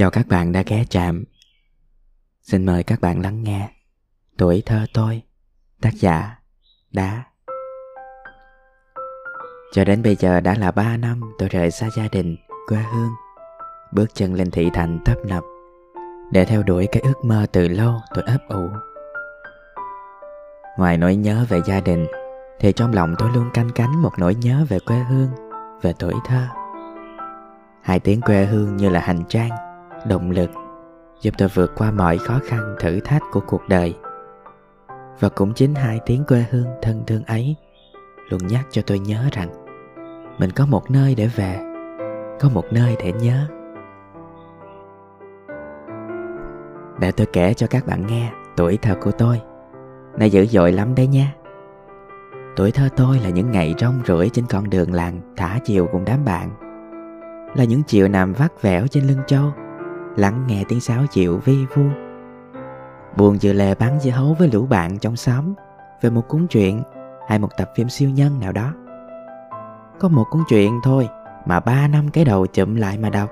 Chào các bạn đã ghé chạm. Xin mời các bạn lắng nghe Tuổi thơ tôi Tác giả Đá. Cho đến bây giờ đã là 3 năm tôi rời xa gia đình, quê hương Bước chân lên thị thành tấp nập Để theo đuổi cái ước mơ từ lâu tôi ấp ủ. Ngoài nỗi nhớ về gia đình Thì trong lòng tôi luôn canh cánh một nỗi nhớ về quê hương Về tuổi thơ. Hai tiếng quê hương như là hành trang động lực, giúp tôi vượt qua mọi khó khăn, thử thách của cuộc đời. Và cũng chính hai tiếng quê hương thân thương ấy luôn nhắc cho tôi nhớ rằng mình có một nơi để về, có một nơi để nhớ. Để tôi kể cho các bạn nghe tuổi thơ của tôi. Nó dữ dội lắm đấy nha tuổi thơ tôi là những ngày rong ruổi trên con đường làng thả chiều cùng đám bạn, là những chiều nằm vắt vẻo trên lưng châu lắng nghe tiếng sáo chịu vi vu. Buồn dự lề bắn dưa hấu với lũ bạn trong xóm về một cuốn truyện hay một tập phim siêu nhân nào đó. Có một cuốn truyện thôi mà ba năm cái đầu chụm lại mà đọc.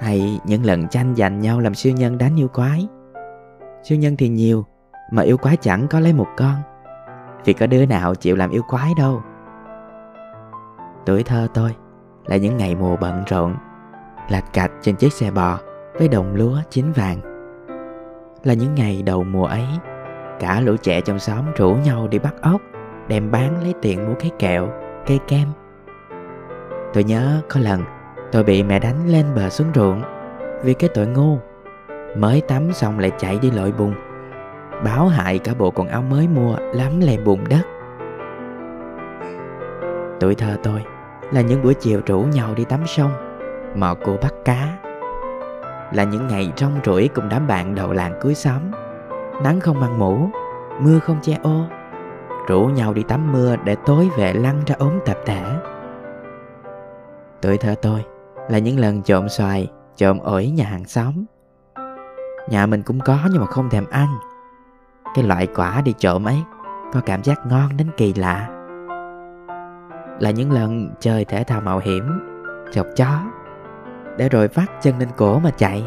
Hay những lần tranh giành nhau làm siêu nhân đánh yêu quái. Siêu nhân thì nhiều, mà yêu quái chẳng có lấy một con. Vì có đứa nào chịu làm yêu quái đâu. Tuổi thơ tôi là những ngày mùa bận rộn lạch cạch trên chiếc xe bò với đồng lúa chín vàng. Là những ngày đầu mùa ấy, cả lũ trẻ trong xóm rủ nhau đi bắt ốc, đem bán lấy tiền mua cái kẹo, cây kem. Tôi nhớ có lần tôi bị mẹ đánh lên bờ xuống ruộng vì cái tội ngu. Mới tắm xong lại chạy đi lội bùn, báo hại cả bộ quần áo mới mua lắm lem bùn đất. Tuổi thơ tôi là những buổi chiều rủ nhau đi tắm sông mò cô bắt cá. Là những ngày rong ruổi cùng đám bạn đầu làng cuối xóm. Nắng không mang mũ, mưa không che ô. Rủ nhau đi tắm mưa để tối về lăn ra ốm tập thể. Tuổi thơ tôi là những lần trộm xoài, trộm ổi nhà hàng xóm. Nhà mình cũng có nhưng mà không thèm ăn. Cái loại quả đi trộm ấy có cảm giác ngon đến kỳ lạ. Là những lần chơi thể thao mạo hiểm, chọc chó để rồi vắt chân lên cổ mà chạy.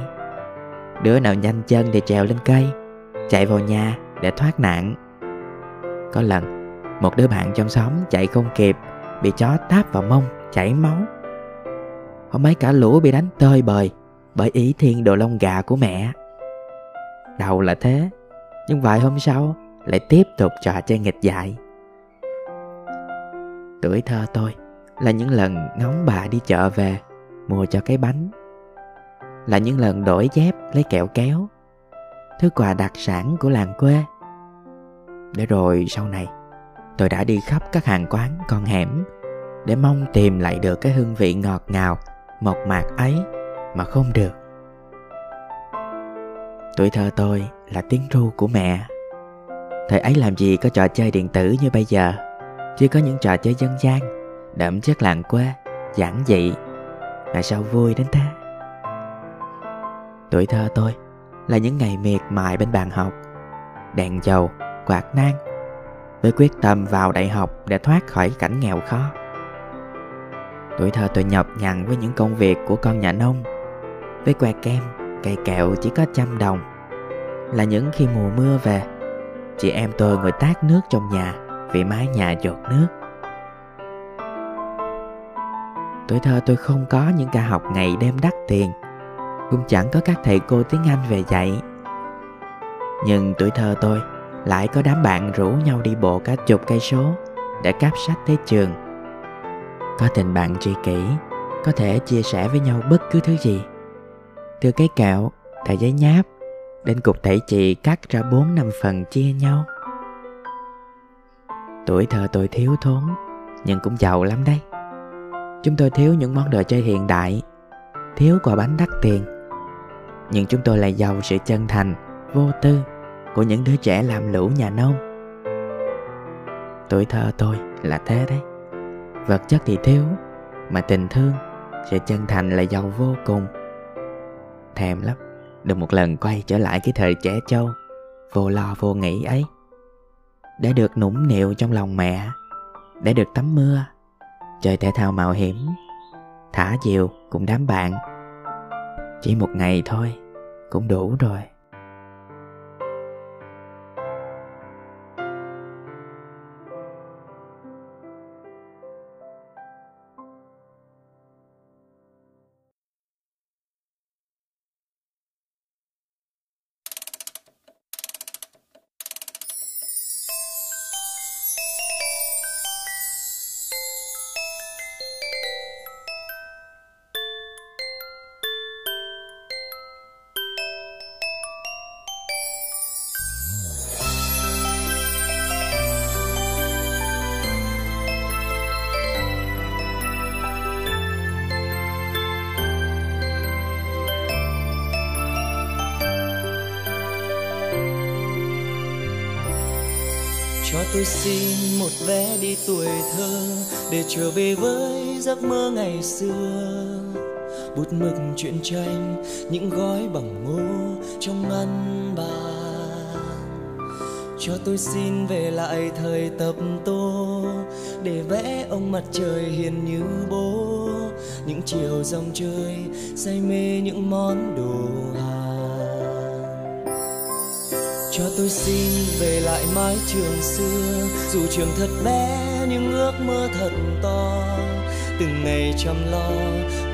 Đứa nào nhanh chân thì trèo lên cây, chạy vào nhà để thoát nạn. Có lần, một đứa bạn trong xóm chạy không kịp, bị chó táp vào mông, chảy máu. Hôm mấy cả lũ bị đánh tơi bời bởi ý thiên đồ lông gà của mẹ. Đầu là thế, nhưng vài hôm sau lại tiếp tục trò chơi nghịch dại. Tuổi thơ tôi là những lần ngóng bà đi chợ về mua cho cái bánh. Là những lần đổi dép, lấy kẹo kéo, thứ quà đặc sản của làng quê. Để rồi sau này, tôi đã đi khắp các hàng quán con hẻm để mong tìm lại được cái hương vị ngọt ngào, mộc mạc ấy mà không được. Tuổi thơ tôi là tiếng ru của mẹ. Thời ấy làm gì có trò chơi điện tử như bây giờ? Chỉ có những trò chơi dân gian đậm chất làng quê, giản dị mà sao vui đến thế? Tuổi thơ tôi là những ngày miệt mài bên bàn học. Đèn dầu, quạt nang. Với quyết tâm vào đại học để thoát khỏi cảnh nghèo khó. Tuổi thơ tôi nhọc nhằn với những công việc của con nhà nông. Với que kem, cây kẹo chỉ có trăm đồng. Là những khi mùa mưa về Chị em tôi ngồi tát nước trong nhà Vì mái nhà giọt nước. Tuổi thơ tôi không có những ca học ngày đêm đắt tiền Cũng chẳng có các thầy cô tiếng Anh về dạy Nhưng tuổi thơ tôi lại có đám bạn rủ nhau đi bộ cả chục cây số để cáp sách tới trường. Có tình bạn tri kỷ, có thể chia sẻ với nhau bất cứ thứ gì. Từ cái kẹo, tờ giấy nháp, đến cục tẩy chị cắt ra bốn năm phần chia nhau. Tuổi thơ tôi thiếu thốn, nhưng cũng giàu lắm đấy. Chúng tôi thiếu những món đồ chơi hiện đại, Thiếu quà bánh đắt tiền. Nhưng chúng tôi lại giàu sự chân thành, Vô tư Của những đứa trẻ làm lũ nhà nông. Tuổi thơ tôi là thế đấy. Vật chất thì thiếu, Mà tình thương, Sự chân thành là giàu vô cùng. Thèm lắm, Được một lần quay trở lại cái thời trẻ trâu, Vô lo vô nghĩ ấy. Để được nũng nịu trong lòng mẹ, Để được tắm mưa chơi thể thao mạo hiểm. Thả diều cùng đám bạn. Chỉ một ngày thôi, cũng đủ rồi. Cho tôi xin một vé đi tuổi thơ để trở về với giấc mơ ngày xưa. Bút mực truyện tranh, những gói bằng ngô trong ngăn bàn. Cho tôi xin về lại thời tập tô để vẽ ông mặt trời hiền như bố. Những chiều dòng chơi say mê những món đồ hàng cho tôi xin về lại mái trường xưa. Dù trường thật bé, nhưng ước mơ thật to. Từng ngày chăm lo,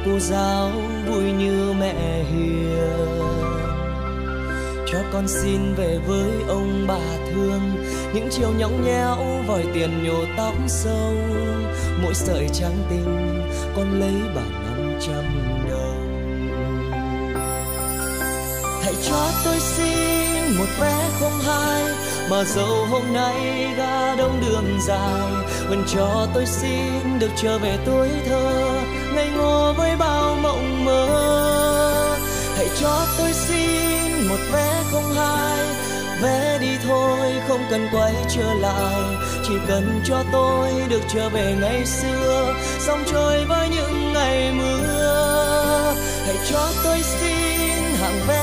cô giáo vui như mẹ hiền. Cho con xin về với ông bà thương. Những chiều nhõng nhẽo, vòi tiền nhổ tóc sâu. Mỗi sợi trắng tinh, con lấy bằng năm trăm đồng. Hãy cho tôi xin một vé không hai, mà dẫu hôm nay ga đông đường dài, vẫn cho tôi xin được trở về tuổi thơ, ngây ngô với bao mộng mơ. Hãy cho tôi xin một vé không hai vé đi thôi không cần quay trở lại, chỉ cần cho tôi được trở về ngày xưa sông trôi với những ngày mưa. Hãy cho tôi xin hàng vé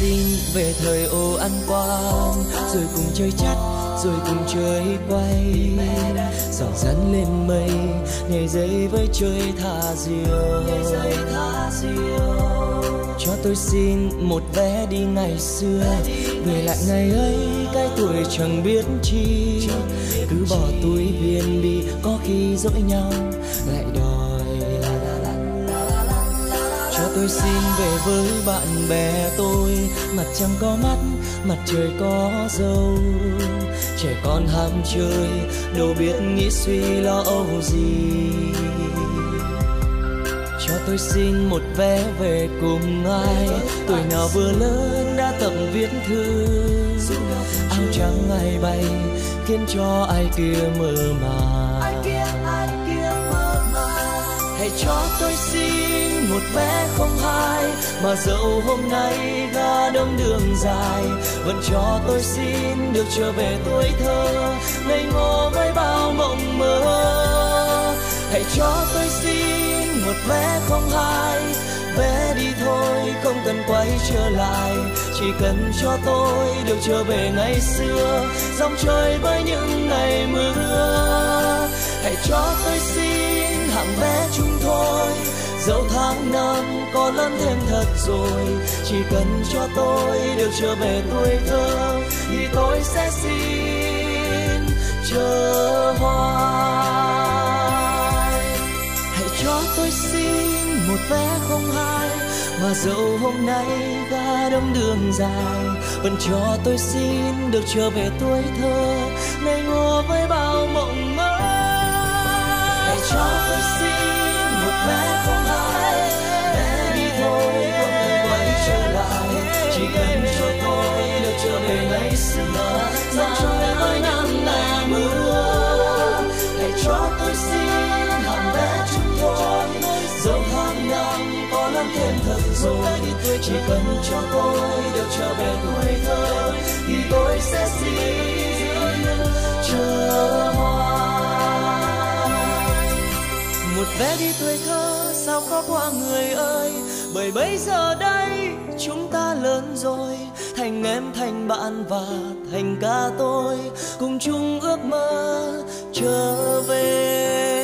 Xin về thời ô ăn quan rồi cùng chơi chắt rồi cùng chơi quay. Dòng rắn lên mây, nhảy dây với chơi thả diều. Cho tôi xin một vé đi ngày xưa. Về lại ngày ấy, cái tuổi chẳng biết chi. Cứ bỏ túi viên đi, có khi dỗi nhau, lại đòi tôi xin về với bạn bè tôi. Mặt trăng có mắt mặt trời có dâu. Trẻ con ham chơi đâu biết nghĩ suy lo âu gì. Cho tôi xin một vé về cùng ai. Tuổi nào vừa lớn đã tập viết thư. Áo trắng ai bay khiến cho ai kia mơ màng. Hãy cho tôi xin vé không hai mà dẫu hôm nay ga đông đường dài, vẫn cho tôi xin được trở về tuổi thơ. Ngây ngô với bao mộng mơ, hãy cho tôi xin một vé không hai vé đi thôi, không cần quay trở lại, chỉ cần cho tôi được trở về ngày xưa. Dòng chơi với những ngày mưa, hãy cho tôi xin dẫu tháng năm có lớn thêm thật rồi, chỉ cần cho tôi được trở về tuổi thơ, thì tôi sẽ xin chờ hoài. Hãy cho tôi xin một vé không hai, mà dẫu hôm nay ga đông đường dài, vẫn cho tôi xin được trở về tuổi thơ ngây ngô với bao mộng mơ. Hãy cho tôi xin mẹ không ai mẹ đi thôi con hãy quay trở lại chỉ cần cho tôi được trở về ngày xưa dành cho em năm là mưa hãy cho tôi xin hàm bé chúng tôi dẫu hàng năm có lắm thêm thật rồi chỉ cần cho tôi được trở về tuổi thơ thì tôi sẽ xin một đi tuổi thơ, sao khó qua người ơi? Bởi bây giờ đây, chúng ta lớn rồi. Thành em, thành bạn và thành ca tôi. Cùng chung ước mơ trở về.